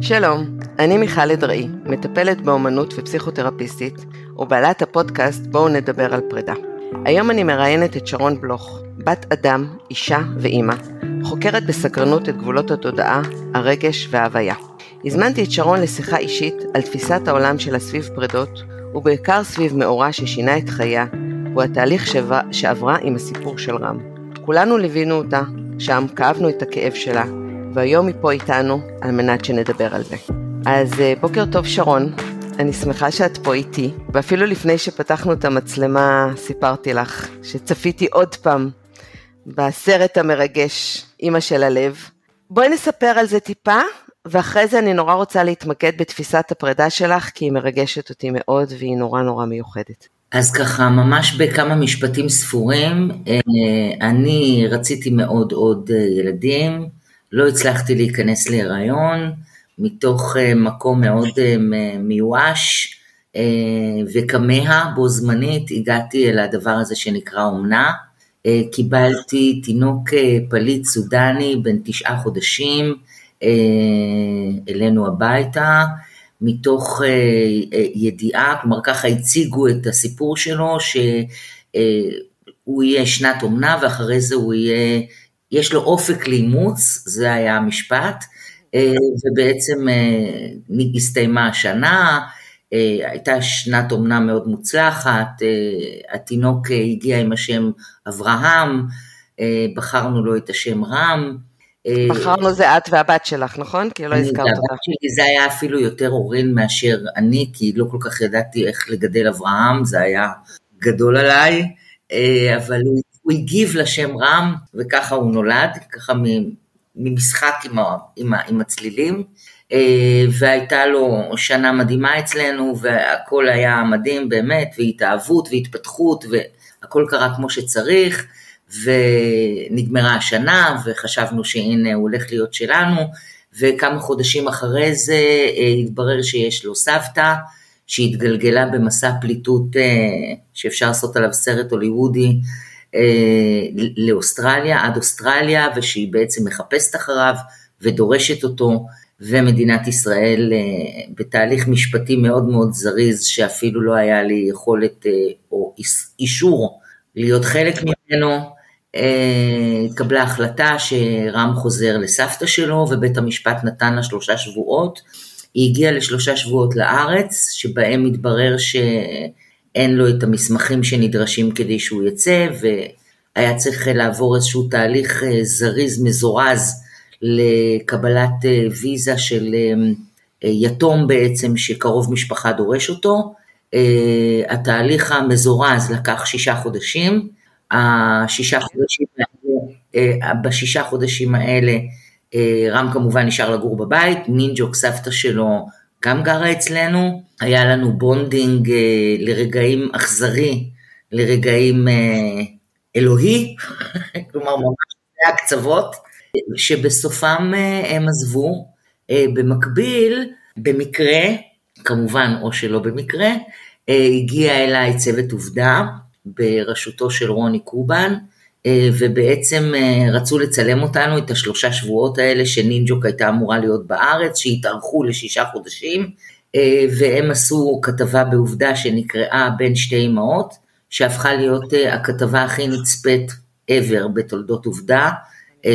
שלום, אני מיכל אדראי, מטפלת באומנות ופסיכותרפיסטית, ובעלת הפודקאסט בואו נדבר על פרידה. היום אני מראיינת את שרון בלוך, בת אדם, אישה ואימא, חוקרת בסקרנות את גבולות התודעה, הרגש וההוויה. הזמנתי את שרון לשיחה אישית על תפיסת העולם שלה סביב פרידות, ובעיקר סביב מאורע ששינה את חייה, הוא התהליך שבה, שעברה עם הסיפור של רם. כולנו ליווינו אותה, שם כאבנו את הכאב שלה, והיום היא פה איתנו על מנת שנדבר על זה. אז אה, בוקר טוב שרון, אני שמחה שאת פה איתי, ואפילו לפני שפתחנו את המצלמה סיפרתי לך שצפיתי עוד פעם בסרט המרגש, אימא של הלב. בואי נספר על זה טיפה, ואחרי זה אני נורא רוצה להתמקד בתפיסת הפרידה שלך, כי היא מרגשת אותי מאוד והיא נורא נורא מיוחדת. אז ככה, ממש בכמה משפטים ספורים, אה, אני רציתי מאוד עוד אה, ילדים, לא הצלחתי להיכנס להיריון, מתוך אה, מקום מאוד מיואש וכמה בו זמנית הגעתי אל הדבר הזה שנקרא אומנה. קיבלתי תינוק פליט סודני בן תשעה חודשים אלינו הביתה, מתוך אה, אה, ידיעה, כלומר ככה הציגו את הסיפור שלו, שהוא יהיה שנת אומנה ואחרי זה הוא יהיה, יש לו אופק לאימוץ, זה היה המשפט, אה, ובעצם הסתיימה השנה, הייתה שנת אומנה מאוד מוצלחת, התינוק הגיע עם השם אברהם, בחרנו לו את השם רם, אה, בחרנו זה את והבת שלך, נכון? כי לא הזכרת אותה. הבת שלי זה היה אפילו יותר אורין מאשר אני, כי לא כל כך ידעתי איך לגדל אברהם, זה היה גדול עליי, אה, אבל הוא, הוא הגיב לשם רם, וככה הוא נולד, ככה ממשחק עם, עם, עם הצלילים. אה, והייתה לו שנה מדהימה אצלנו, והכל היה מדהים באמת, והתאהבות והתפתחות, והכל קרה כמו שצריך. ונגמרה השנה וחשבנו שהנה הוא הולך להיות שלנו וכמה חודשים אחרי זה אה, התברר שיש לו סבתא שהתגלגלה במסע פליטות אה, שאפשר לעשות עליו סרט הוליוודי לאוסטרליה, עד אוסטרליה ושהיא בעצם מחפשת אחריו ודורשת אותו ומדינת ישראל בתהליך משפטי מאוד מאוד זריז שאפילו לא היה לי יכולת או אישור להיות חלק ממנו אה, התקבלה החלטה שרם חוזר לסבתא שלו ובית המשפט נתן לה שלושה שבועות. היא הגיעה לשלושה שבועות לארץ, שבהם התברר שאין לו את המסמכים שנדרשים כדי שהוא יצא, והיה צריך לעבור איזשהו תהליך אה, זריז, מזורז, לקבלת אה, ויזה של יתום בעצם, שקרוב משפחה דורש אותו. התהליך המזורז לקח שישה חודשים, השישה חודשים האלה, אה, בשישה חודשים האלה אה, רם כמובן נשאר לגור בבית, נינג'וק סבתא שלו גם גרה אצלנו, היה לנו bonding אה, לרגעים אכזרי, לרגעים אלוהי, כלומר ממש זה הקצוות, שבסופם הם עזבו. במקביל, במקרה, כמובן או שלא במקרה, הגיע אליי צוות עובדה, בראשותו של רוני קובן, אה, ובעצם אה, רצו לצלם אותנו את השלושה שבועות האלה שנינג'וק הייתה אמורה להיות בארץ, שהתארכו לשישה חודשים, אה, והם עשו כתבה בעובדה שנקראה בין שתי אמהות, שהפכה להיות הכתבה הכי נצפית ever בתולדות עובדה,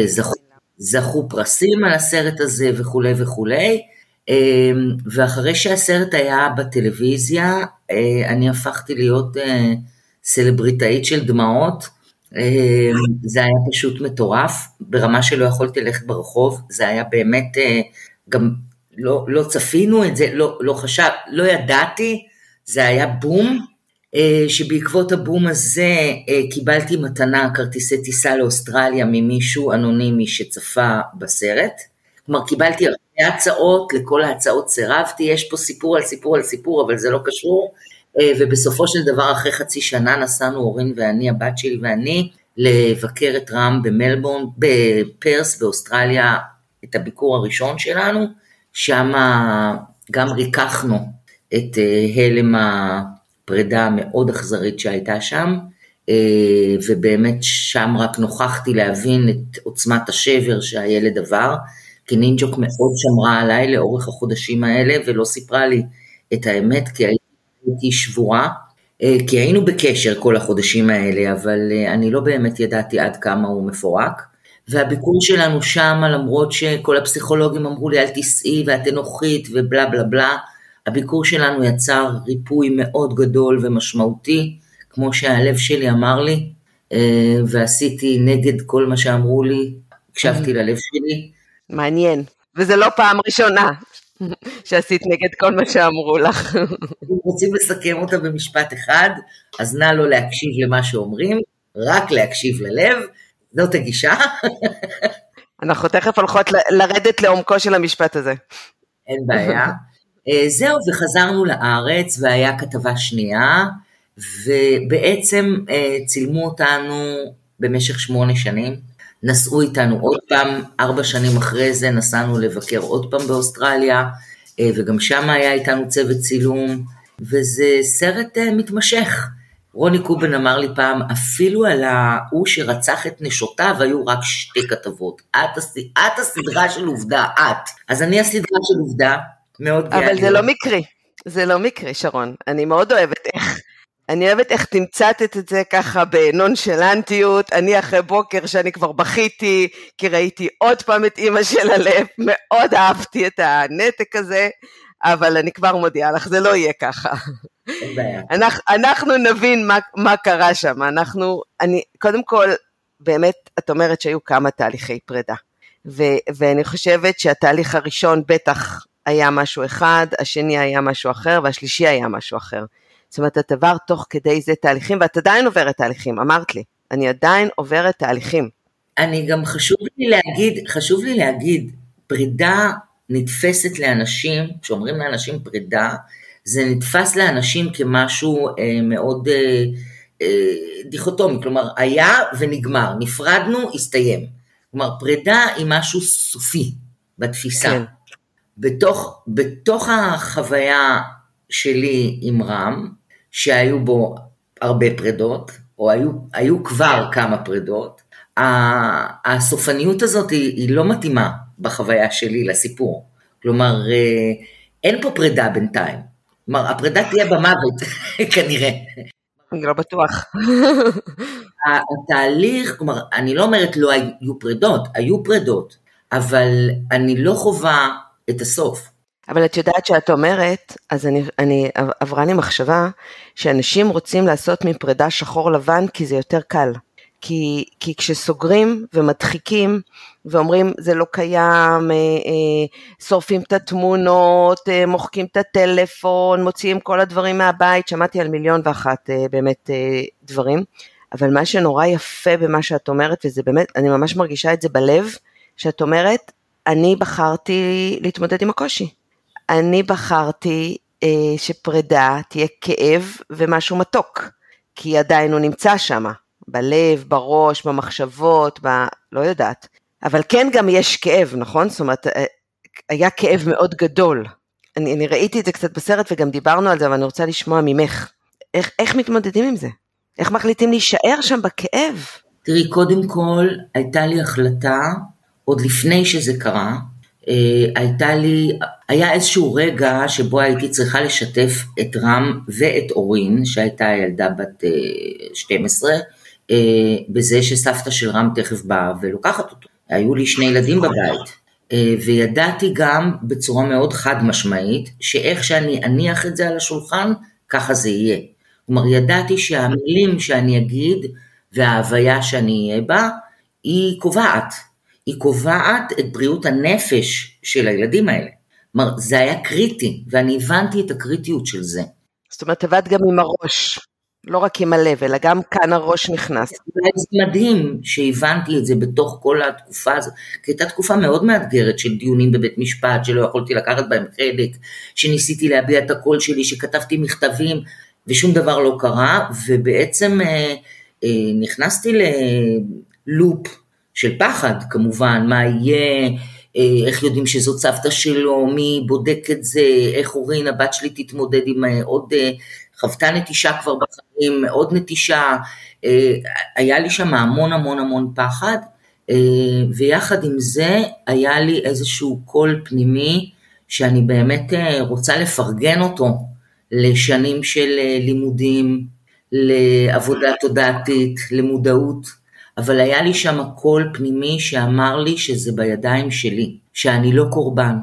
זכו, זכו פרסים על הסרט הזה וכולי וכולי, ואחרי שהסרט היה בטלוויזיה, אני הפכתי להיות סלבריטאית של דמעות, זה היה פשוט מטורף, ברמה שלא יכולתי ללכת ברחוב, זה היה באמת, אה, גם לא, לא צפינו את זה, לא, לא חשב, לא ידעתי, זה היה בום, אה, שבעקבות הבום הזה אה, קיבלתי מתנה כרטיסי טיסה לאוסטרליה ממישהו אנונימי שצפה בסרט. כלומר קיבלתי הרבה הצעות, לכל ההצעות סירבתי, יש פה סיפור על סיפור על סיפור, אבל זה לא קשור. אה, ובסופו של דבר אחרי חצי שנה נסענו אורין ואני, הבת שלי ואני, לבקר את רם במלבורן, בפרס באוסטרליה, את הביקור הראשון שלנו, שם גם ריככנו את אה, הלם הפרידה המאוד אכזרית שהייתה שם, אה, ובאמת שם רק נוכחתי להבין את עוצמת השבר שהילד עבר, כי נינג'וק מאוד שמרה עליי לאורך החודשים האלה ולא סיפרה לי את האמת כי הייתי שבורה, אה, כי היינו בקשר כל החודשים האלה, אבל אני לא באמת ידעתי עד כמה הוא מפורק. והביקור שלנו שם, למרות שכל הפסיכולוגים אמרו לי אל תיסעי ואת אנוכית ובלה בלה בלה, הביקור שלנו יצר ריפוי מאוד גדול ומשמעותי, כמו שהלב שלי אמר לי, אה, ועשיתי נגד כל מה שאמרו לי, הקשבתי. ללב שלי. מעניין, וזה לא פעם ראשונה שעשית נגד כל מה שאמרו לך. אם רוצים לסכם אותה במשפט אחד, אז נא לא להקשיב למה שאומרים, רק להקשיב ללב, זאת הגישה. אנחנו תכף הולכות לרדת לעומקו של המשפט הזה. אין בעיה. אה, זהו, וחזרנו לארץ, והיה כתבה שנייה, ובעצם אה, צילמו אותנו במשך שמונה שנים. נסעו איתנו עוד פעם, ארבע שנים אחרי זה נסענו לבקר עוד פעם באוסטרליה, אה, וגם שם היה איתנו צוות צילום, וזה סרט מתמשך. רוני קובן אמר לי פעם, אפילו על ההוא שרצח את נשותיו היו רק שתי כתבות. את, את הסדרה של עובדה, את. אז אני הסדרה של עובדה, מאוד גאה. אבל זה לא מקרי, זה לא מקרי, שרון. אני מאוד אוהבת איך, אני אוהבת איך תמצתת את זה ככה בנונשלנטיות. אני אחרי בוקר שאני כבר בכיתי, כי ראיתי עוד פעם את אימא של הלב, מאוד אהבתי את הנתק הזה, אבל אני כבר מודיעה לך, זה לא יהיה ככה. אנחנו, אנחנו נבין מה, מה קרה שם, אנחנו, אני, קודם כל, באמת, את אומרת שהיו כמה תהליכי פרידה, ו, ואני חושבת שהתהליך הראשון בטח היה משהו אחד, השני היה משהו אחר, והשלישי היה משהו אחר. זאת אומרת, את עברת תוך כדי זה תהליכים, ואת עדיין עוברת תהליכים, אמרת לי, אני עדיין עוברת תהליכים. אני גם חשוב לי להגיד, חשוב לי להגיד, פרידה נתפסת לאנשים, כשאומרים לאנשים פרידה, זה נתפס לאנשים כמשהו אה, מאוד אה, אה, דיכוטומי, כלומר היה ונגמר, נפרדנו, הסתיים. כלומר פרידה היא משהו סופי בתפיסה. כן. בתוך, בתוך החוויה שלי עם רם, שהיו בו הרבה פרידות, או היו, היו כבר כמה פרידות, הסופניות הזאת היא, היא לא מתאימה בחוויה שלי לסיפור. כלומר, אה, אין פה פרידה בינתיים. כלומר, הפרידה תהיה במוות, כנראה. אני לא בטוח. התהליך, כלומר, אני לא אומרת לא היו פרידות, היו פרידות, אבל אני לא חווה את הסוף. אבל את יודעת שאת אומרת, אז אני, אני עברה לי מחשבה, שאנשים רוצים לעשות מפרידה שחור לבן כי זה יותר קל. כי, כי כשסוגרים ומדחיקים ואומרים זה לא קיים, אה, אה, שורפים את התמונות, אה, מוחקים את הטלפון, מוציאים כל הדברים מהבית, שמעתי על מיליון ואחת באמת דברים, אבל מה שנורא יפה במה שאת אומרת, וזה באמת, אני ממש מרגישה את זה בלב, שאת אומרת, אני בחרתי להתמודד עם הקושי. אני בחרתי אה, שפרידה תהיה כאב ומשהו מתוק, כי עדיין הוא נמצא שם, בלב, בראש, במחשבות, ב... לא יודעת. אבל כן גם יש כאב, נכון? זאת אומרת, אה, היה כאב מאוד גדול. אני, אני ראיתי את זה קצת בסרט וגם דיברנו על זה, אבל אני רוצה לשמוע ממך. איך, איך מתמודדים עם זה? איך מחליטים להישאר שם בכאב? תראי, קודם כל, הייתה לי החלטה, עוד לפני שזה קרה, אה, הייתה לי, היה איזשהו רגע שבו הייתי צריכה לשתף את רם ואת אורין, שהייתה ילדה בת 12, אה, בזה שסבתא של רם תכף באה ולוקחת אותו. היו לי שני ילדים בבית, אה, וידעתי גם בצורה מאוד חד משמעית, שאיך שאני אניח את זה על השולחן, ככה זה יהיה. כלומר, ידעתי שהמילים שאני אגיד וההוויה שאני אהיה בה, היא קובעת. היא קובעת את בריאות הנפש של הילדים האלה. כלומר, זה היה קריטי, ואני הבנתי את הקריטיות של זה. זאת אומרת, עבדת גם עם הראש. לא רק עם הלב, אלא גם כאן הראש נכנס. זה מדהים שהבנתי את זה בתוך כל התקופה הזאת, כי הייתה תקופה מאוד מאתגרת של דיונים בבית משפט, שלא יכולתי לקחת בהם חלק, שניסיתי להביע את הקול שלי, שכתבתי מכתבים, ושום דבר לא קרה, ובעצם אה, אה, נכנסתי ללופ של פחד כמובן, מה יהיה, אה, איך יודעים שזאת סבתא שלו, מי בודק את זה, איך אורין הבת שלי תתמודד עם אה, עוד אה, חוותה נטישה כבר בחיים, מאוד נטישה, אה, היה לי שם המון המון המון פחד, ויחד עם זה היה לי איזשהו קול פנימי שאני באמת רוצה לפרגן אותו לשנים של לימודים, לעבודה תודעתית, למודעות, אבל היה לי שם קול פנימי שאמר לי שזה בידיים שלי, שאני לא קורבן,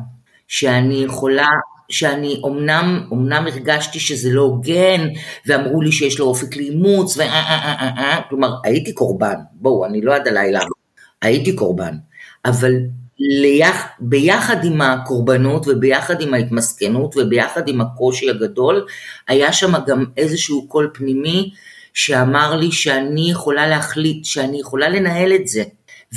שאני יכולה, שאני אמנם, אמנם הרגשתי שזה לא הוגן, ואמרו לי שיש לו אופק לאימוץ, ו... כלומר, הייתי קורבן, בואו, אני לא עד הלילה, הייתי קורבן, אבל ליח, ביחד עם הקורבנות וביחד עם ההתמסכנות וביחד עם הקושי הגדול, היה שם גם איזשהו קול פנימי שאמר לי שאני יכולה להחליט, שאני יכולה לנהל את זה.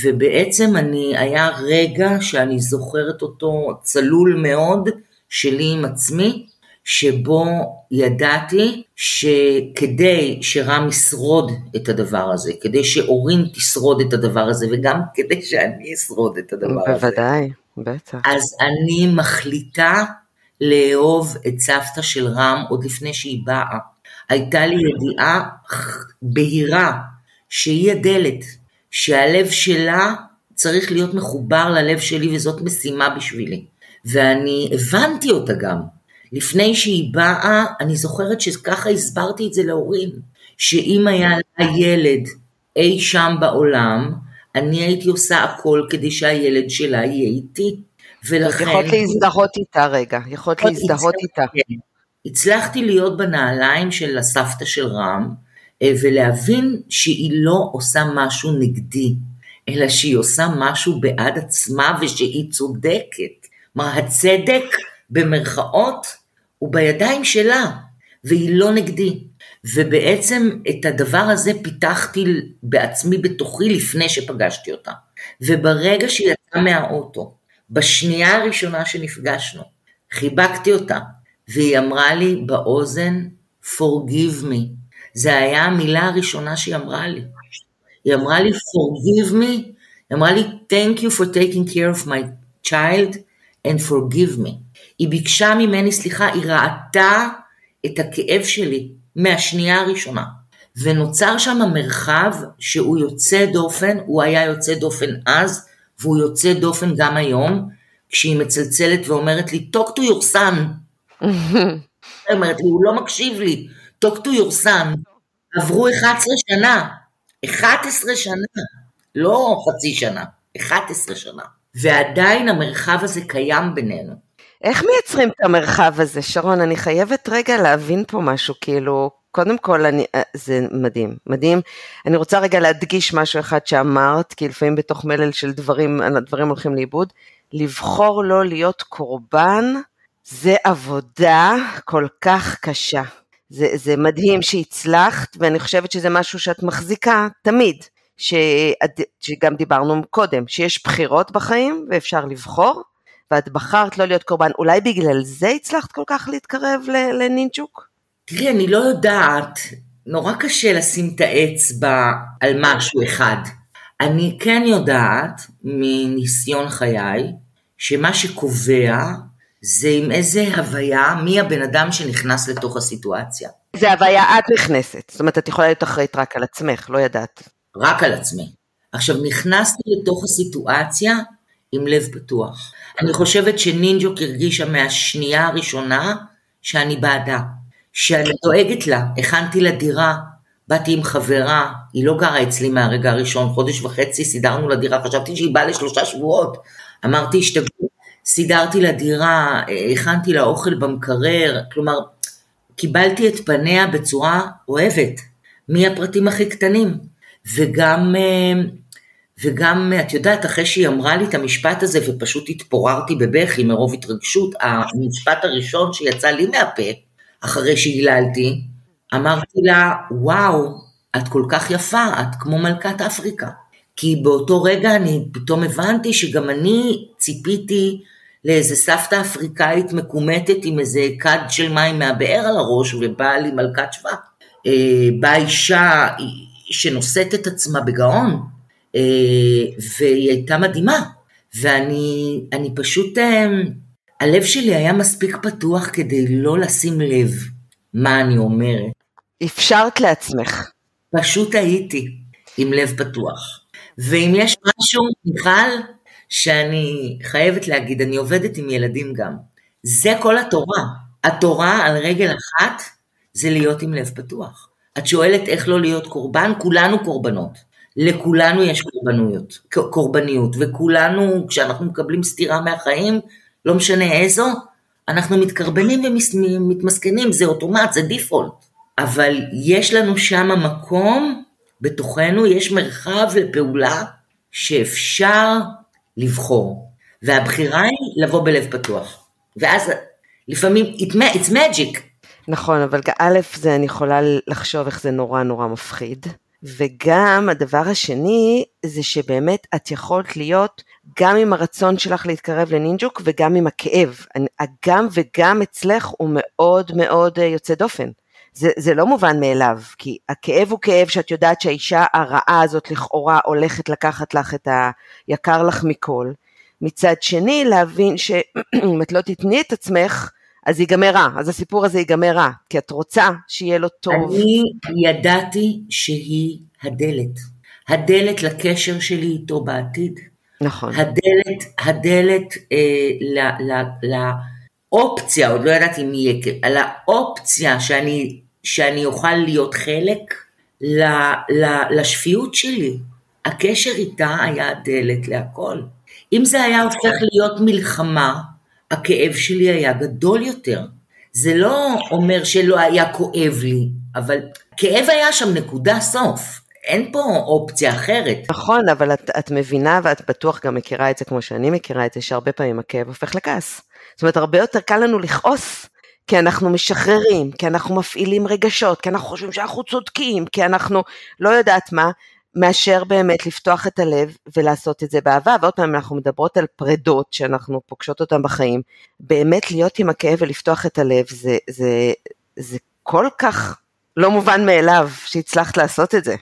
ובעצם אני, היה רגע שאני זוכרת אותו צלול מאוד, שלי עם עצמי, שבו ידעתי שכדי שרם ישרוד את הדבר הזה, כדי שאורין תשרוד את הדבר הזה, וגם כדי שאני אשרוד את הדבר בוודאי, הזה. בוודאי, בטח. אז אני מחליטה לאהוב את סבתא של רם עוד לפני שהיא באה. הייתה לי ידיעה בהירה שהיא הדלת, שהלב שלה צריך להיות מחובר ללב שלי וזאת משימה בשבילי. ואני הבנתי אותה גם. לפני שהיא באה, אני זוכרת שככה הסברתי את זה להורים, שאם היה לה ילד אי שם בעולם, אני הייתי עושה הכל כדי שהילד שלה יהיה איתי. ולכן... יכולת להזדהות איתה רגע, יכולת להזדהות איתה. כן. הצלחתי להיות בנעליים של הסבתא של רם, אה, ולהבין שהיא לא עושה משהו נגדי, אלא שהיא עושה משהו בעד עצמה ושהיא צודקת. כלומר, הצדק במרכאות הוא בידיים שלה, והיא לא נגדי. ובעצם את הדבר הזה פיתחתי בעצמי בתוכי לפני שפגשתי אותה. וברגע שהיא יצאה מהאוטו, בשנייה הראשונה שנפגשנו, חיבקתי אותה, והיא אמרה לי באוזן, forgive me. זה היה המילה הראשונה שהיא אמרה לי. היא אמרה לי, forgive me, היא אמרה לי, thank you for taking care of my child and forgive me. היא ביקשה ממני סליחה, היא ראתה את הכאב שלי מהשנייה הראשונה. ונוצר שם מרחב שהוא יוצא דופן, הוא היה יוצא דופן אז, והוא יוצא דופן גם היום, כשהיא מצלצלת ואומרת לי, talk to your son. היא אומרת לי, הוא לא מקשיב לי, talk to your son. עברו 11 שנה, 11 שנה, לא חצי שנה, 11 שנה. ועדיין המרחב הזה קיים בינינו. איך מייצרים את המרחב הזה, שרון? אני חייבת רגע להבין פה משהו, כאילו, קודם כל, אני, אה, זה מדהים, מדהים. אני רוצה רגע להדגיש משהו אחד שאמרת, כי לפעמים בתוך מלל של דברים, הדברים הולכים לאיבוד. לבחור לא להיות קורבן, זה עבודה כל כך קשה. זה, זה מדהים שהצלחת, ואני חושבת שזה משהו שאת מחזיקה תמיד. ש... שגם דיברנו קודם, שיש בחירות בחיים ואפשר לבחור, ואת בחרת לא להיות קורבן, אולי בגלל זה הצלחת כל כך להתקרב לנינצ'וק? תראי, אני לא יודעת, נורא קשה לשים את האצבע על משהו אחד. אני כן יודעת מניסיון חיי, שמה שקובע זה עם איזה הוויה, מי הבן אדם שנכנס לתוך הסיטואציה. זה הוויה את נכנסת, זאת אומרת את יכולה להיות אחראית רק על עצמך, לא ידעת. רק על עצמי. עכשיו נכנסתי לתוך הסיטואציה עם לב פתוח. אני חושבת שנינג'וק הרגישה מהשנייה הראשונה שאני בעדה, שאני דואגת לה, הכנתי לה דירה, באתי עם חברה, היא לא גרה אצלי מהרגע הראשון, חודש וחצי סידרנו לה דירה, חשבתי שהיא באה לשלושה שבועות. אמרתי, השתגעו, סידרתי לה דירה, הכנתי לה אוכל במקרר, כלומר, קיבלתי את פניה בצורה אוהבת, מהפרטים הכי קטנים. וגם, אה, וגם, את יודעת, אחרי שהיא אמרה לי את המשפט הזה ופשוט התפוררתי בבכי מרוב התרגשות, המשפט הראשון שיצא לי מהפה, אחרי שהיללתי, אמרתי לה, וואו, את כל כך יפה, את כמו מלכת אפריקה. כי באותו רגע אני פתאום הבנתי שגם אני ציפיתי לאיזה סבתא אפריקאית מקומטת עם איזה כד של מים מהבאר על הראש ובאה לי מלכת שבא. אה, באה אישה שנושאת את עצמה בגאון, אה, והיא הייתה מדהימה. ואני פשוט, אה, הלב שלי היה מספיק פתוח כדי לא לשים לב מה אני אומרת. אפשרת לעצמך. פשוט הייתי עם לב פתוח. ואם יש משהו, מיכל, שאני חייבת להגיד, אני עובדת עם ילדים גם. זה כל התורה. התורה על רגל אחת זה להיות עם לב פתוח. את שואלת איך לא להיות קורבן? כולנו קורבנות. לכולנו יש קורבנויות, קורבניות, וכולנו, כשאנחנו מקבלים סטירה מהחיים, לא משנה איזו, אנחנו מתקרבנים ומתמסכנים, זה אוטומט, זה דיפולט. אבל יש לנו שם מקום, בתוכנו יש מרחב לפעולה שאפשר לבחור. והבחירה היא לבוא בלב פתוח. ואז לפעמים, it's magic. נכון, אבל א', זה אני יכולה לחשוב איך זה נורא נורא מפחיד. וגם הדבר השני, זה שבאמת את יכולת להיות גם עם הרצון שלך להתקרב לנינג'וק וגם עם הכאב. הגם וגם אצלך הוא מאוד מאוד אה, יוצא דופן. זה, זה לא מובן מאליו, כי הכאב הוא כאב שאת יודעת שהאישה הרעה הזאת לכאורה הולכת לקחת לך את היקר לך מכל. מצד שני, להבין שאם את לא תתני את עצמך, אז ייגמר רע, אז הסיפור הזה ייגמר רע, כי את רוצה שיהיה לו טוב. אני ידעתי שהיא הדלת. הדלת לקשר שלי איתו בעתיד. נכון. הדלת, הדלת אה, ל, ל, לאופציה, עוד לא ידעתי אם יהיה, על האופציה שאני, שאני אוכל להיות חלק ל, ל, לשפיות שלי. הקשר איתה היה הדלת להכל. אם זה היה הופך להיות מלחמה, הכאב שלי היה גדול יותר. זה לא אומר שלא היה כואב לי, אבל כאב היה שם נקודה סוף. אין פה אופציה אחרת. נכון, אבל את, את מבינה ואת בטוח גם מכירה את זה כמו שאני מכירה את זה, שהרבה פעמים הכאב הופך לכעס. זאת אומרת, הרבה יותר קל לנו לכעוס, כי אנחנו משחררים, כי אנחנו מפעילים רגשות, כי אנחנו חושבים שאנחנו צודקים, כי אנחנו לא יודעת מה, מאשר באמת לפתוח את הלב ולעשות את זה באהבה, ועוד פעם אנחנו מדברות על פרדות שאנחנו פוגשות אותן בחיים, באמת להיות עם הכאב ולפתוח את הלב זה, זה, זה כל כך לא מובן מאליו שהצלחת לעשות את זה.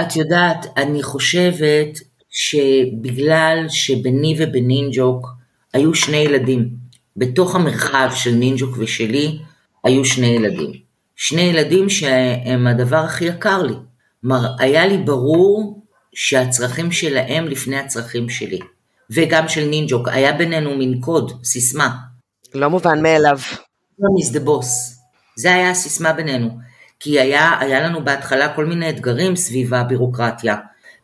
את יודעת, אני חושבת שבגלל שביני ובנינג'וק היו שני ילדים, בתוך המרחב של נינג'וק ושלי היו שני ילדים. שני ילדים שהם הדבר הכי יקר לי. היה לי ברור שהצרכים שלהם לפני הצרכים שלי. וגם של נינג'וק, היה בינינו מין קוד, סיסמה. לא מובן מאליו. is the boss. זה היה הסיסמה בינינו. כי היה, היה לנו בהתחלה כל מיני אתגרים סביב הבירוקרטיה,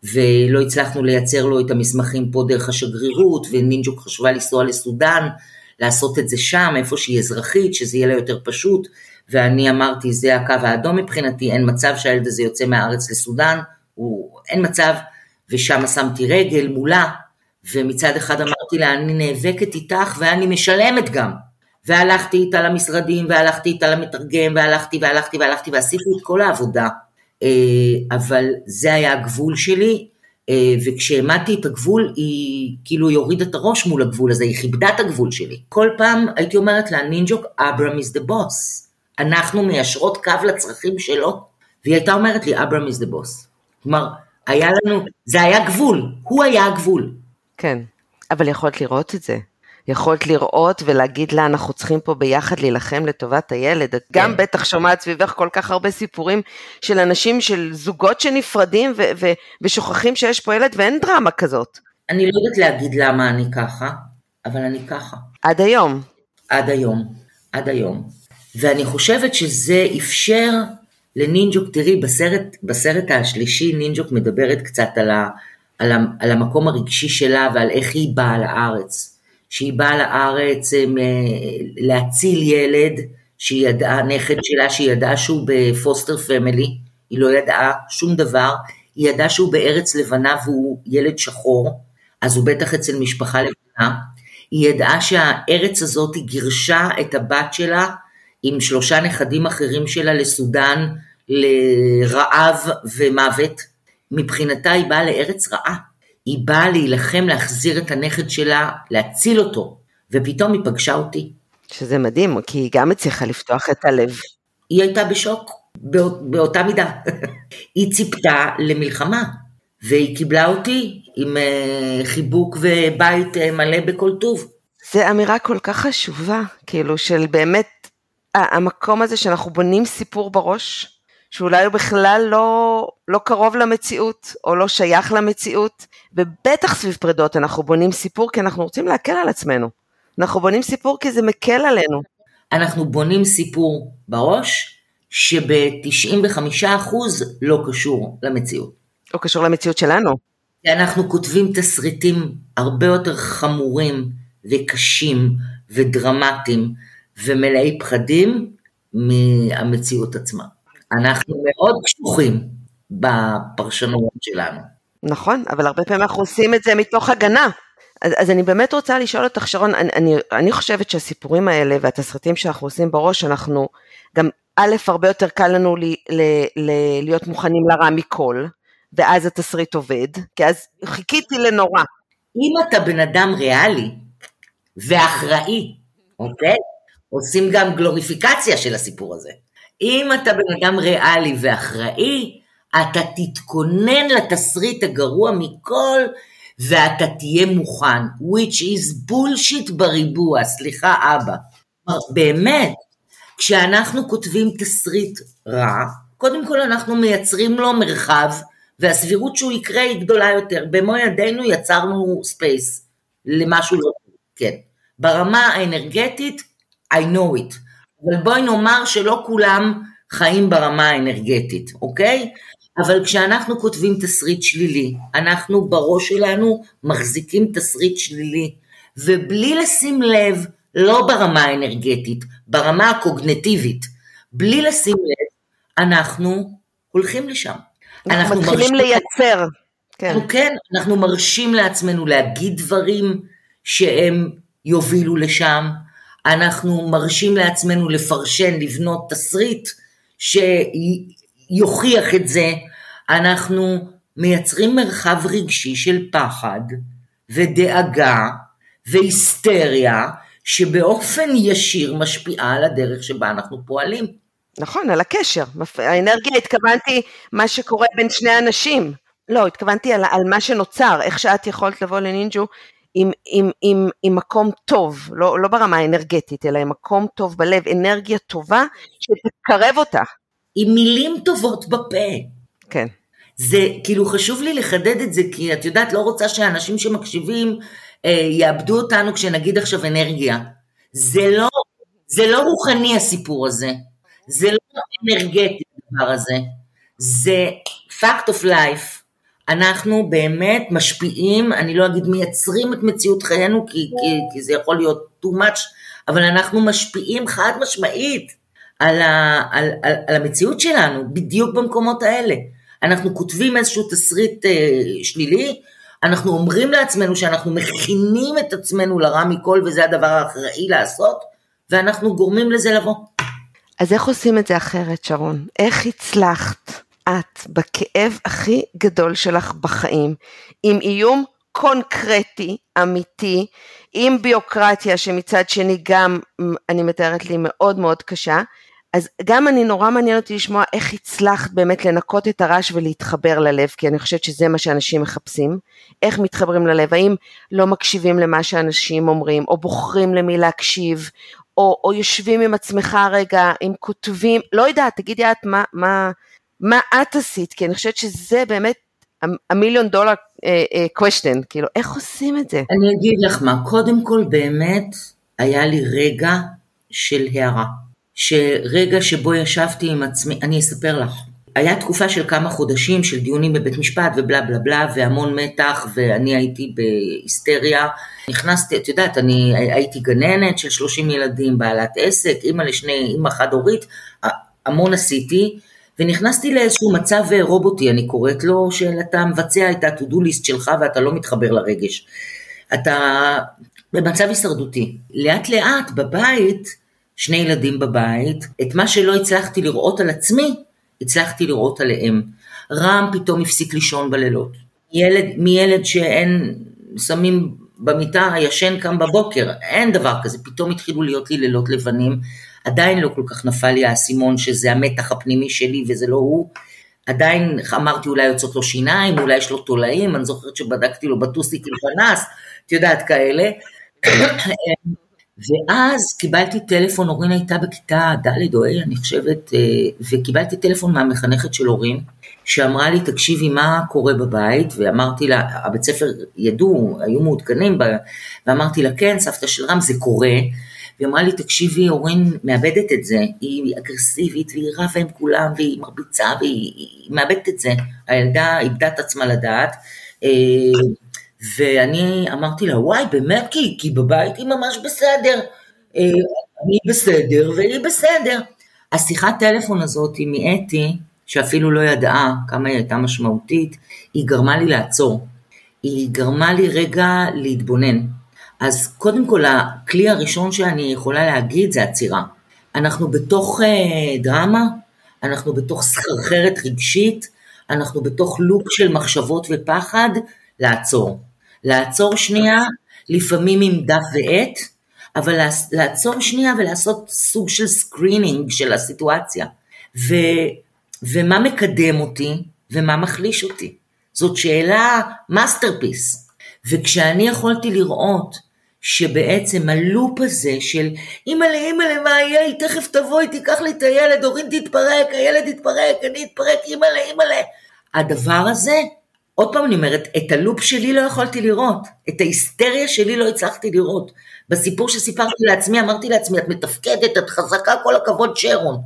ולא הצלחנו לייצר לו את המסמכים פה דרך השגרירות, ונינג'וק חשבה לנסוע לסודאן, לעשות את זה שם, איפה שהיא אזרחית, שזה יהיה לה יותר פשוט, ואני אמרתי, זה הקו האדום מבחינתי, אין מצב שהילד הזה יוצא מהארץ לסודאן, הוא, אין מצב, ושם שמתי רגל מולה, ומצד אחד אמרתי לה, אני נאבקת איתך ואני משלמת גם. והלכתי איתה למשרדים, והלכתי איתה למתרגם, והלכתי והלכתי והלכתי, ועשיתי את כל העבודה. אה, אבל זה היה הגבול שלי, אה, וכשהעמדתי את הגבול, היא כאילו הורידה את הראש מול הגבול הזה, היא כיבדה את הגבול שלי. כל פעם הייתי אומרת לה, נינג'וק, אברהם is the boss. אנחנו מיישרות קו לצרכים שלו, והיא הייתה אומרת לי, אברהם is the boss. כלומר, היה לנו, זה היה גבול, הוא היה הגבול. כן, אבל יכולת לראות את זה. יכולת לראות ולהגיד לה, אנחנו צריכים פה ביחד להילחם לטובת הילד. את כן. גם בטח שומעת סביבך כל כך הרבה סיפורים של אנשים, של זוגות שנפרדים ו- ו- ושוכחים שיש פה ילד ואין דרמה כזאת. אני לא יודעת להגיד למה אני ככה, אבל אני ככה. עד היום. עד היום, עד היום. ואני חושבת שזה אפשר לנינג'וק, תראי, בסרט, בסרט השלישי נינג'וק מדברת קצת על, ה, על, ה, על המקום הרגשי שלה ועל איך היא באה לארץ. שהיא באה לארץ אה, להציל ילד שהיא ידעה, נכד שלה, שהיא ידעה שהוא ב foster family, היא לא ידעה שום דבר, היא ידעה שהוא בארץ לבנה והוא ילד שחור, אז הוא בטח אצל משפחה לבנה. היא ידעה שהארץ הזאת היא גירשה את הבת שלה עם שלושה נכדים אחרים שלה לסודאן, לרעב ומוות. מבחינתה היא באה לארץ רעה. היא באה להילחם, להחזיר את הנכד שלה, להציל אותו, ופתאום היא פגשה אותי. שזה מדהים, כי היא גם הצליחה לפתוח את הלב. היא הייתה בשוק, באות, באותה מידה. היא ציפתה למלחמה, והיא קיבלה אותי עם uh, חיבוק ובית uh, מלא בכל טוב. זו אמירה כל כך חשובה, כאילו של באמת המקום הזה שאנחנו בונים סיפור בראש, שאולי הוא בכלל לא, לא קרוב למציאות, או לא שייך למציאות, ובטח סביב פרידות אנחנו בונים סיפור כי אנחנו רוצים להקל על עצמנו. אנחנו בונים סיפור כי זה מקל עלינו. אנחנו בונים סיפור בראש, שב-95% לא קשור למציאות. לא קשור למציאות שלנו. אנחנו כותבים תסריטים הרבה יותר חמורים וקשים ודרמטיים ומלאי פחדים מהמציאות עצמה. אנחנו מאוד קשוחים בפרשנות שלנו. נכון, אבל הרבה פעמים אנחנו עושים את זה מתוך הגנה. אז, אז אני באמת רוצה לשאול אותך, שרון, אני, אני, אני חושבת שהסיפורים האלה והתסריטים שאנחנו עושים בראש, אנחנו גם, א', הרבה יותר קל לנו לי, ל, ל, להיות מוכנים לרע מכל, ואז התסריט עובד, כי אז חיכיתי לנורא. אם אתה בן אדם ריאלי ואחראי, אוקיי? עושים גם גלוריפיקציה של הסיפור הזה. אם אתה בן אדם ריאלי ואחראי, אתה תתכונן לתסריט הגרוע מכל, ואתה תהיה מוכן, which is bullshit בריבוע, סליחה אבא. באמת, כשאנחנו כותבים תסריט רע, קודם כל אנחנו מייצרים לו מרחב, והסבירות שהוא יקרה היא גדולה יותר. במו ידינו יצרנו space למשהו לא כן. ברמה האנרגטית, I know it. אבל בואי נאמר שלא כולם חיים ברמה האנרגטית, אוקיי? אבל כשאנחנו כותבים תסריט שלילי, אנחנו בראש שלנו מחזיקים תסריט שלילי, ובלי לשים לב, לא ברמה האנרגטית, ברמה הקוגנטיבית, בלי לשים לב, אנחנו הולכים לשם. אנחנו, מתחילים מרשים, לייצר. כן. אנחנו כן, אנחנו מרשים לעצמנו להגיד דברים שהם יובילו לשם, אנחנו מרשים לעצמנו לפרשן, לבנות תסריט שיוכיח את זה, אנחנו מייצרים מרחב רגשי של פחד ודאגה והיסטריה, שבאופן ישיר משפיעה על הדרך שבה אנחנו פועלים. נכון, על הקשר. האנרגיה, התכוונתי מה שקורה בין שני אנשים. לא, התכוונתי על, על מה שנוצר, איך שאת יכולת לבוא לנינג'ו עם, עם, עם, עם מקום טוב, לא, לא ברמה האנרגטית, אלא עם מקום טוב בלב, אנרגיה טובה שתקרב אותה. עם מילים טובות בפה. כן. זה, כאילו חשוב לי לחדד את זה, כי את יודעת, לא רוצה שאנשים שמקשיבים אה, יאבדו אותנו כשנגיד עכשיו אנרגיה. זה לא, זה לא רוחני הסיפור הזה, זה לא אנרגטי הדבר הזה, זה fact of life. אנחנו באמת משפיעים, אני לא אגיד מייצרים את מציאות חיינו, כי, כי, כי זה יכול להיות too much, אבל אנחנו משפיעים חד משמעית על, ה, על, על, על המציאות שלנו, בדיוק במקומות האלה. אנחנו כותבים איזשהו תסריט אה, שלילי, אנחנו אומרים לעצמנו שאנחנו מכינים את עצמנו לרע מכל וזה הדבר האחראי לעשות, ואנחנו גורמים לזה לבוא. אז איך עושים את זה אחרת, שרון? איך הצלחת את בכאב הכי גדול שלך בחיים, עם איום קונקרטי, אמיתי, עם ביוקרטיה שמצד שני גם, אני מתארת לי, מאוד מאוד קשה, אז גם אני נורא מעניין אותי לשמוע איך הצלחת באמת לנקות את הרעש ולהתחבר ללב, כי אני חושבת שזה מה שאנשים מחפשים, איך מתחברים ללב, האם לא מקשיבים למה שאנשים אומרים, או בוחרים למי להקשיב, או, או יושבים עם עצמך רגע, אם כותבים, לא יודעת, תגידי את מה, מה, מה את עשית, כי אני חושבת שזה באמת המיליון דולר question, כאילו, איך עושים את זה? אני אגיד לך מה, קודם כל באמת היה לי רגע של הערה. שרגע שבו ישבתי עם עצמי, אני אספר לך. היה תקופה של כמה חודשים של דיונים בבית משפט ובלה בלה בלה והמון מתח ואני הייתי בהיסטריה. נכנסתי, את יודעת, אני הייתי גננת של 30 ילדים, בעלת עסק, אימא לשני, אימא חד הורית, המון עשיתי. ונכנסתי לאיזשהו מצב רובוטי, אני קוראת לו, של אתה מבצע את ה-to-do list שלך ואתה לא מתחבר לרגש. אתה במצב הישרדותי. לאט לאט בבית, שני ילדים בבית, את מה שלא הצלחתי לראות על עצמי, הצלחתי לראות עליהם. רם פתאום הפסיק לישון בלילות. ילד, מילד שאין, שמים במיטה, הישן קם בבוקר, אין דבר כזה, פתאום התחילו להיות לי לילות לבנים. עדיין לא כל כך נפל לי האסימון שזה המתח הפנימי שלי וזה לא הוא. עדיין אמרתי אולי יוצאות לו שיניים, אולי יש לו תולעים, אני זוכרת שבדקתי לו בטוסיק עם פנס, את יודעת כאלה. ואז קיבלתי טלפון, אורין הייתה בכיתה ד' או ה', אני חושבת, אה, וקיבלתי טלפון מהמחנכת של אורין, שאמרה לי, תקשיבי, מה קורה בבית? ואמרתי לה, הבית ספר ידעו, היו מעודכנים, ואמרתי לה, כן, סבתא של רם, זה קורה. והיא אמרה לי, תקשיבי, אורין מאבדת את זה, היא אגרסיבית, והיא רבה עם כולם, והיא מרביצה, והיא מאבדת את זה. הילדה איבדה את עצמה לדעת. אה, ואני אמרתי לה, וואי, באמת, כי, כי בבית היא ממש בסדר. אה, אני בסדר והיא בסדר. השיחת טלפון הזאת מאתי, שאפילו לא ידעה כמה היא הייתה משמעותית, היא גרמה לי לעצור. היא גרמה לי רגע להתבונן. אז קודם כל, הכלי הראשון שאני יכולה להגיד זה עצירה. אנחנו בתוך אה, דרמה, אנחנו בתוך סחרחרת רגשית, אנחנו בתוך לופ של מחשבות ופחד, לעצור. לעצור שנייה, לפעמים עם דף ועט, אבל לעצור שנייה ולעשות סוג של screening של הסיטואציה. ו, ומה מקדם אותי ומה מחליש אותי. זאת שאלה masterpiece. וכשאני יכולתי לראות שבעצם הלופ הזה של אימא'לה, אימא'לה, מה יהיה, היא תכף תבוא, היא תיקח לי את הילד, ההורות תתפרק, הילד יתפרק, אני אתפרק, אימא'לה, אימא'לה. הדבר הזה עוד פעם אני אומרת, את הלופ שלי לא יכולתי לראות, את ההיסטריה שלי לא הצלחתי לראות. בסיפור שסיפרתי לעצמי, אמרתי לעצמי, את מתפקדת, את חזקה, כל הכבוד שרון.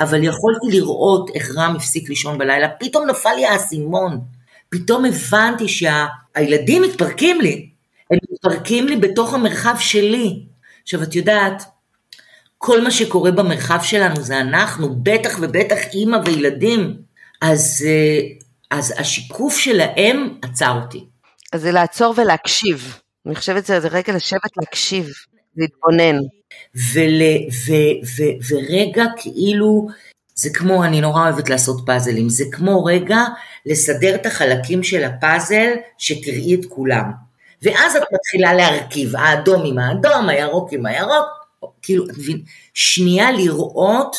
אבל יכולתי לראות איך רם הפסיק לישון בלילה, פתאום נפל לי האסימון. פתאום הבנתי שהילדים שה... מתפרקים לי, מתפרקים לי בתוך המרחב שלי. עכשיו, את יודעת, כל מה שקורה במרחב שלנו זה אנחנו, בטח ובטח אימא וילדים. אז uh, אז השיקוף שלהם עצר אותי. אז זה לעצור ולהקשיב. אני חושבת שזה רגע לשבת להקשיב, להתבונן. ול, ו, ו, ורגע כאילו, זה כמו, אני נורא אוהבת לעשות פאזלים, זה כמו רגע לסדר את החלקים של הפאזל, שתראי את כולם. ואז את מתחילה להרכיב, האדום עם האדום, הירוק עם הירוק, כאילו, את מבין, שנייה לראות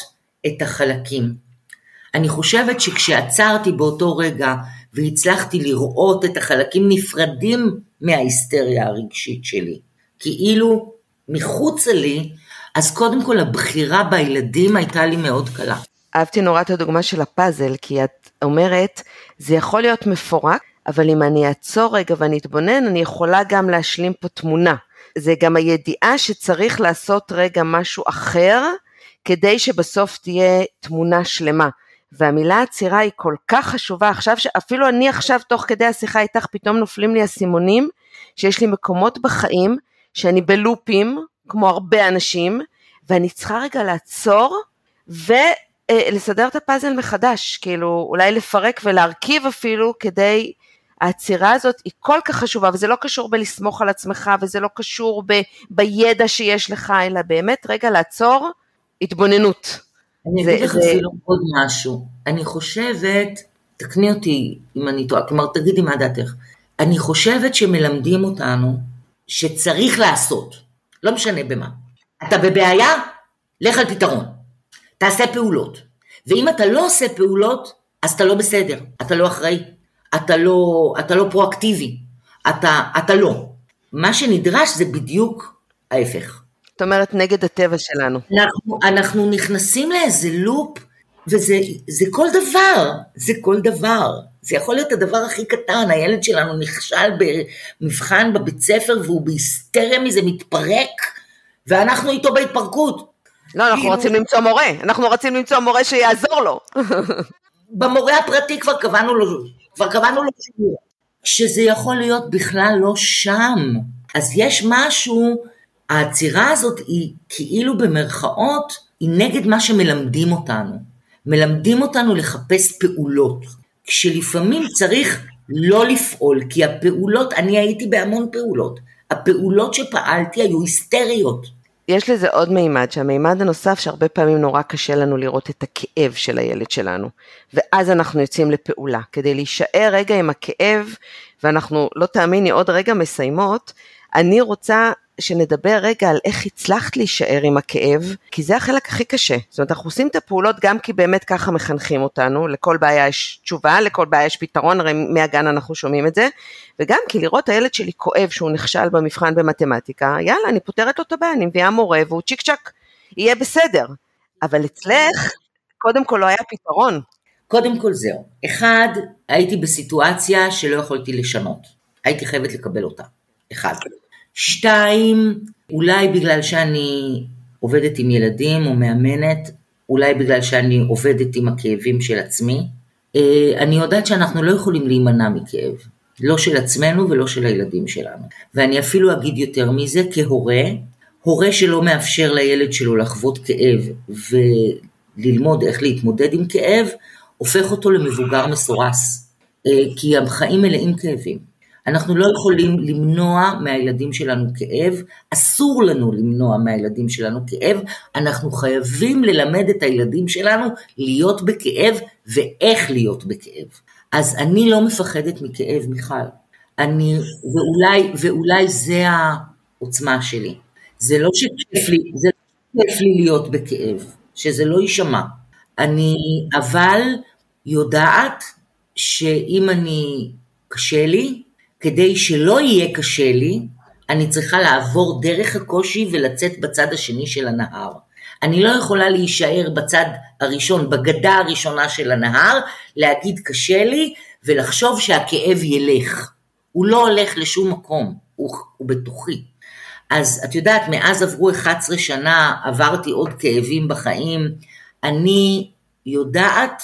את החלקים. אני חושבת שכשעצרתי באותו רגע והצלחתי לראות את החלקים נפרדים מההיסטריה הרגשית שלי, כאילו מחוצה לי, אז קודם כל הבחירה בילדים הייתה לי מאוד קלה. אהבתי נורא את הדוגמה של הפאזל, כי את אומרת, זה יכול להיות מפורק, אבל אם אני אעצור רגע ואני אתבונן, אני יכולה גם להשלים פה תמונה. זה גם הידיעה שצריך לעשות רגע משהו אחר, כדי שבסוף תהיה תמונה שלמה. והמילה עצירה היא כל כך חשובה עכשיו שאפילו אני עכשיו תוך כדי השיחה איתך פתאום נופלים לי אסימונים שיש לי מקומות בחיים שאני בלופים כמו הרבה אנשים ואני צריכה רגע לעצור ולסדר את הפאזל מחדש כאילו אולי לפרק ולהרכיב אפילו כדי העצירה הזאת היא כל כך חשובה וזה לא קשור בלסמוך על עצמך וזה לא קשור ב, בידע שיש לך אלא באמת רגע לעצור התבוננות. אני אגיד לך אפילו עוד משהו. אני חושבת, תקני אותי אם אני טועה, כלומר תגידי מה דעתך. אני חושבת שמלמדים אותנו שצריך לעשות, לא משנה במה. אתה בבעיה? לך על פתרון. תעשה פעולות. ואם אתה לא עושה פעולות, אז אתה לא בסדר, אתה לא אחראי, אתה לא, אתה לא פרואקטיבי, אתה, אתה לא. מה שנדרש זה בדיוק ההפך. זאת אומרת, נגד הטבע שלנו. אנחנו, אנחנו נכנסים לאיזה לופ, וזה כל דבר, זה כל דבר. זה יכול להיות הדבר הכי קטן, הילד שלנו נכשל במבחן בבית ספר והוא בהיסטריה מזה, מתפרק, ואנחנו איתו בהתפרקות. לא, אנחנו כאילו... רוצים למצוא מורה, אנחנו רוצים למצוא מורה שיעזור לו. במורה הפרטי כבר קבענו לו, כבר קבענו לו שיעור. שזה יכול להיות בכלל לא שם. אז יש משהו העצירה הזאת היא כאילו במרכאות, היא נגד מה שמלמדים אותנו. מלמדים אותנו לחפש פעולות, כשלפעמים צריך לא לפעול, כי הפעולות, אני הייתי בהמון פעולות, הפעולות שפעלתי היו היסטריות. יש לזה עוד מימד, שהמימד הנוסף שהרבה פעמים נורא קשה לנו לראות את הכאב של הילד שלנו, ואז אנחנו יוצאים לפעולה, כדי להישאר רגע עם הכאב, ואנחנו, לא תאמיני, עוד רגע מסיימות, אני רוצה שנדבר רגע על איך הצלחת להישאר עם הכאב, כי זה החלק הכי קשה. זאת אומרת, אנחנו עושים את הפעולות גם כי באמת ככה מחנכים אותנו, לכל בעיה יש תשובה, לכל בעיה יש פתרון, הרי מהגן אנחנו שומעים את זה, וגם כי לראות הילד שלי כואב שהוא נכשל במבחן במתמטיקה, יאללה, אני פותרת לו את הבעיה, אני מביאה מורה והוא צ'יק צ'אק, יהיה בסדר. אבל אצלך, קודם כל לא היה פתרון. קודם כל זהו. אחד, הייתי בסיטואציה שלא יכולתי לשנות. הייתי חייבת לקבל אותה. אחד. שתיים, אולי בגלל שאני עובדת עם ילדים או מאמנת, אולי בגלל שאני עובדת עם הכאבים של עצמי. אה, אני יודעת שאנחנו לא יכולים להימנע מכאב. לא של עצמנו ולא של הילדים שלנו. ואני אפילו אגיד יותר מזה, כהורה, הורה שלא מאפשר לילד שלו לחוות כאב וללמוד איך להתמודד עם כאב, הופך אותו למבוגר מסורס, אה, כי החיים מלאים כאבים. אנחנו לא יכולים למנוע מהילדים שלנו כאב, אסור לנו למנוע מהילדים שלנו כאב, אנחנו חייבים ללמד את הילדים שלנו להיות בכאב ואיך להיות בכאב. אז אני לא מפחדת מכאב, מיכל. אני, ואולי, ואולי זה העוצמה שלי. זה לא שכיף לי, זה לא כיף לי להיות בכאב, שזה לא יישמע. אני אבל יודעת שאם אני, קשה לי, כדי שלא יהיה קשה לי, אני צריכה לעבור דרך הקושי ולצאת בצד השני של הנהר. אני לא יכולה להישאר בצד הראשון, בגדה הראשונה של הנהר, להגיד קשה לי ולחשוב שהכאב ילך. הוא לא הולך לשום מקום, הוא, הוא בתוכי. אז את יודעת, מאז עברו 11 שנה, עברתי עוד כאבים בחיים, אני יודעת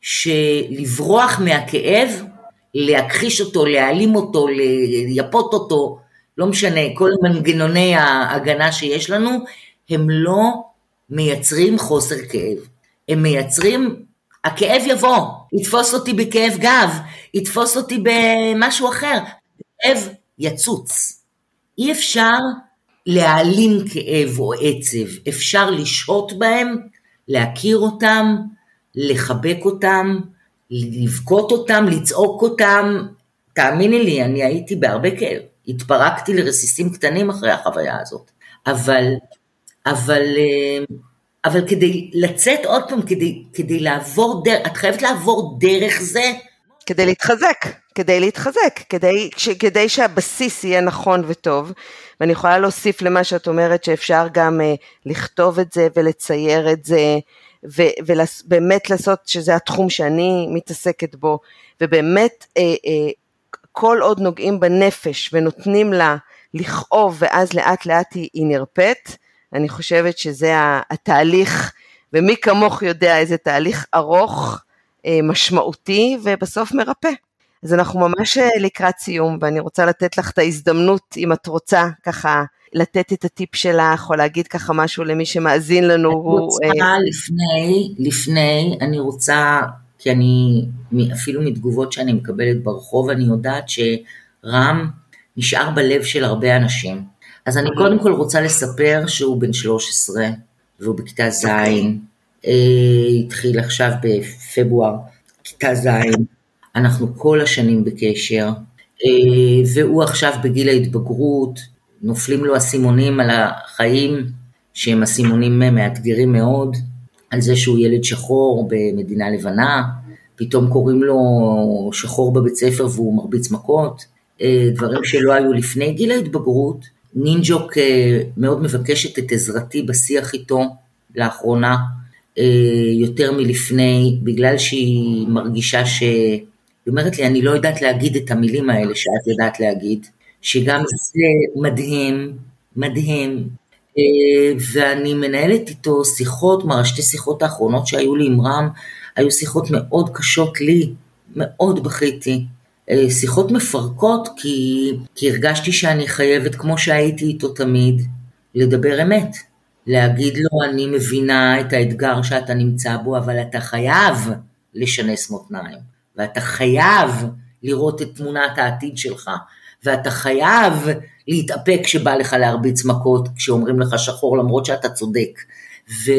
שלברוח מהכאב, להכחיש אותו, להעלים אותו, לייפות אותו, לא משנה, כל מנגנוני ההגנה שיש לנו, הם לא מייצרים חוסר כאב. הם מייצרים, הכאב יבוא, יתפוס אותי בכאב גב, יתפוס אותי במשהו אחר, כאב יצוץ. אי אפשר להעלים כאב או עצב, אפשר לשהות בהם, להכיר אותם, לחבק אותם, לבכות אותם, לצעוק אותם. תאמיני לי, אני הייתי בהרבה כאב. התפרקתי לרסיסים קטנים אחרי החוויה הזאת. אבל, אבל, אה, אבל כדי לצאת עוד פעם, כדי, כדי לעבור דרך, את חייבת לעבור דרך זה. כדי להתחזק, כדי להתחזק, כדי, כדי שהבסיס יהיה נכון וטוב. ואני יכולה להוסיף למה שאת אומרת שאפשר גם uh, לכתוב את זה ולצייר את זה, ובאמת לעשות שזה התחום שאני מתעסקת בו, ובאמת uh, uh, כל עוד נוגעים בנפש ונותנים לה לכאוב ואז לאט לאט היא, היא נרפאת, אני חושבת שזה התהליך, ומי כמוך יודע איזה תהליך ארוך, משמעותי ובסוף מרפא. אז אנחנו ממש אה, לקראת סיום, ואני רוצה לתת לך את ההזדמנות, אם את רוצה, ככה, לתת את הטיפ שלך, או להגיד ככה משהו למי שמאזין לנו. אני רוצה אה... לפני, לפני, אני רוצה, כי אני, אפילו מתגובות שאני מקבלת ברחוב, אני יודעת שרם נשאר בלב של הרבה אנשים. אז אני קודם כל רוצה לספר שהוא בן 13, והוא בכיתה ז', אוקיי. אה, התחיל עכשיו בפברואר, כיתה ז', אנחנו כל השנים בקשר, אה, והוא עכשיו בגיל ההתבגרות, נופלים לו אסימונים על החיים, שהם אסימונים מאתגרים מאוד, על זה שהוא ילד שחור במדינה לבנה, פתאום קוראים לו שחור בבית ספר והוא מרביץ מכות, אה, דברים שלא היו לפני גיל ההתבגרות. נינג'וק אה, מאוד מבקשת את עזרתי בשיח איתו לאחרונה, יותר מלפני, בגלל שהיא מרגישה ש... היא אומרת לי, אני לא יודעת להגיד את המילים האלה שאת יודעת להגיד, שגם זה מדהים, מדהים. אה, ואני מנהלת איתו שיחות, כלומר שתי שיחות האחרונות שהיו לי עם רם, היו שיחות מאוד קשות לי, מאוד בכיתי. אה, שיחות מפרקות כי, כי הרגשתי שאני חייבת, כמו שהייתי איתו תמיד, לדבר אמת. להגיד לו, אני מבינה את האתגר שאתה נמצא בו, אבל אתה חייב לשנס מותניים. ואתה חייב לראות את תמונת העתיד שלך, ואתה חייב להתאפק כשבא לך להרביץ מכות, כשאומרים לך שחור למרות שאתה צודק, ו...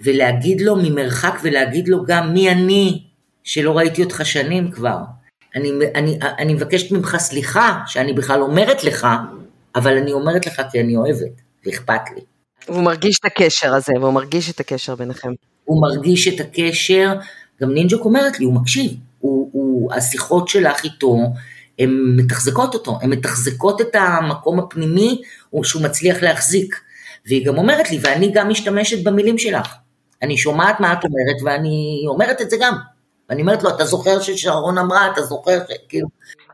ולהגיד לו ממרחק ולהגיד לו גם מי אני, שלא ראיתי אותך שנים כבר. אני, אני, אני מבקשת ממך סליחה שאני בכלל אומרת לך אבל אני אומרת לך כי אני אוהבת, ואכפת לי. והוא מרגיש את הקשר הזה, והוא מרגיש את הקשר ביניכם. הוא מרגיש את הקשר, גם נינג'וק אומרת לי, הוא מקשיב, הוא, הוא, השיחות שלך איתו, הן מתחזקות אותו, הן מתחזקות את המקום הפנימי שהוא מצליח להחזיק. והיא גם אומרת לי, ואני גם משתמשת במילים שלך. אני שומעת מה את אומרת, ואני אומרת את זה גם. ואני אומרת לו, אתה זוכר ששרון אמרה, אתה זוכר ש... כאילו...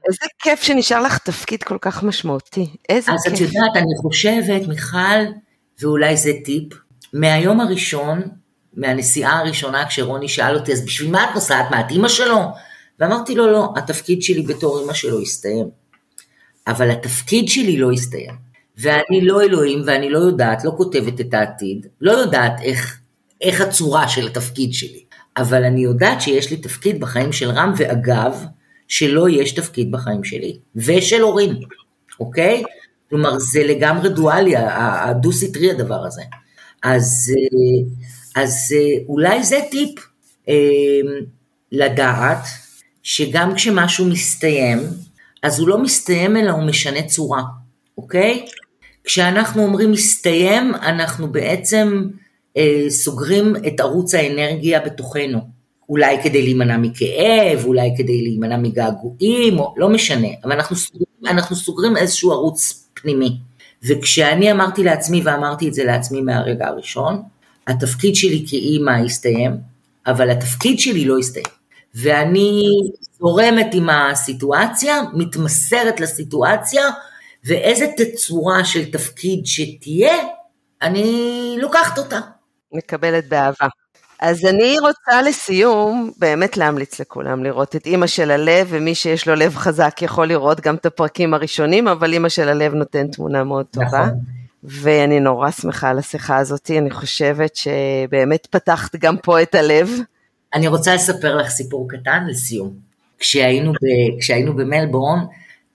איזה כיף שנשאר לך תפקיד כל כך משמעותי. איזה אז כיף. אז את יודעת, אני חושבת, מיכל, ואולי זה טיפ, מהיום הראשון, מהנסיעה הראשונה, כשרוני שאל אותי, אז בשביל מה את נוסעת? מה, את אימא שלו? ואמרתי לו, לא, התפקיד שלי בתור אימא שלו הסתיים. אבל התפקיד שלי לא הסתיים. ואני לא אלוהים, ואני לא יודעת, לא כותבת את העתיד, לא יודעת איך, איך הצורה של התפקיד שלי. אבל אני יודעת שיש לי תפקיד בחיים של רם, ואגב, שלא יש תפקיד בחיים שלי, ושל הורים, אוקיי? כלומר, זה לגמרי דואלי, הדו-סטרי הדבר הזה. אז, אז אולי זה טיפ, אה, לדעת שגם כשמשהו מסתיים, אז הוא לא מסתיים אלא הוא משנה צורה, אוקיי? כשאנחנו אומרים מסתיים, אנחנו בעצם אה, סוגרים את ערוץ האנרגיה בתוכנו. אולי כדי להימנע מכאב, אולי כדי להימנע מגעגועים, או לא משנה, אבל אנחנו סוגרים, אנחנו סוגרים איזשהו ערוץ פנימי. וכשאני אמרתי לעצמי, ואמרתי את זה לעצמי מהרגע הראשון, התפקיד שלי כאימא הסתיים, אבל התפקיד שלי לא הסתיים. ואני זורמת עם הסיטואציה, מתמסרת לסיטואציה, ואיזה תצורה של תפקיד שתהיה, אני לוקחת אותה. מקבלת באהבה. אז אני רוצה לסיום באמת להמליץ לכולם לראות את אימא של הלב, ומי שיש לו לב חזק יכול לראות גם את הפרקים הראשונים, אבל אימא של הלב נותן תמונה מאוד טובה. נכון. ואני נורא שמחה על השיחה הזאת, אני חושבת שבאמת פתחת גם פה את הלב. אני רוצה לספר לך סיפור קטן לסיום. כשהיינו, ב, כשהיינו במלבורן,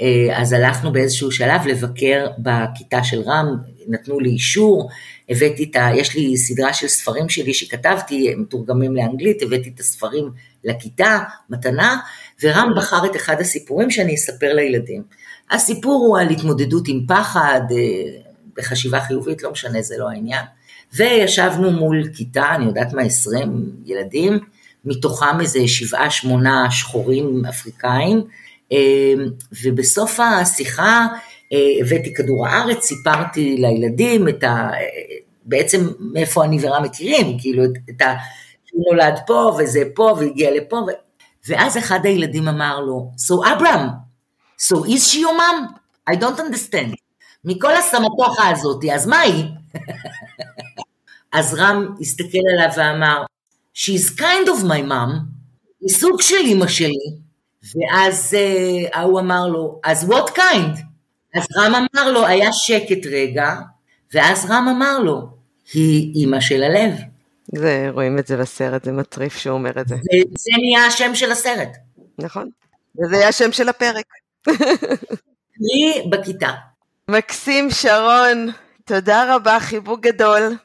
אה, אז הלכנו באיזשהו שלב לבקר בכיתה של רם, נתנו לי אישור, הבאתי את ה... יש לי סדרה של ספרים שלי שכתבתי, מתורגמים לאנגלית, הבאתי את הספרים לכיתה, מתנה, ורם בחר את אחד הסיפורים שאני אספר לילדים. הסיפור הוא על התמודדות עם פחד, אה, בחשיבה חיובית, לא משנה, זה לא העניין. וישבנו מול כיתה, אני יודעת מה, 20 ילדים, מתוכם איזה שבעה, שמונה שחורים אפריקאים, אה, ובסוף השיחה אה, הבאתי כדור הארץ, סיפרתי לילדים את ה... בעצם מאיפה אני ורם מכירים, כאילו את ה... הוא נולד פה וזה פה והגיע לפה, ו... ואז אחד הילדים אמר לו, So אברהם, so is she your mom? I don't understand. מכל הסמטוחה הזאת, אז מה היא? אז רם הסתכל עליו ואמר, She's kind of my mom, היא סוג של אמא שלי. ואז uh, ההוא אמר לו, אז what kind? אז רם אמר לו, היה שקט רגע, ואז רם אמר לו, היא אימא של הלב. זה, רואים את זה בסרט, זה מטריף שהוא אומר את זה. וזה נהיה השם של הסרט. נכון, וזה היה השם של הפרק. לי בכיתה. מקסים שרון, תודה רבה, חיבוק גדול.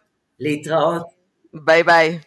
להתראות. ביי ביי.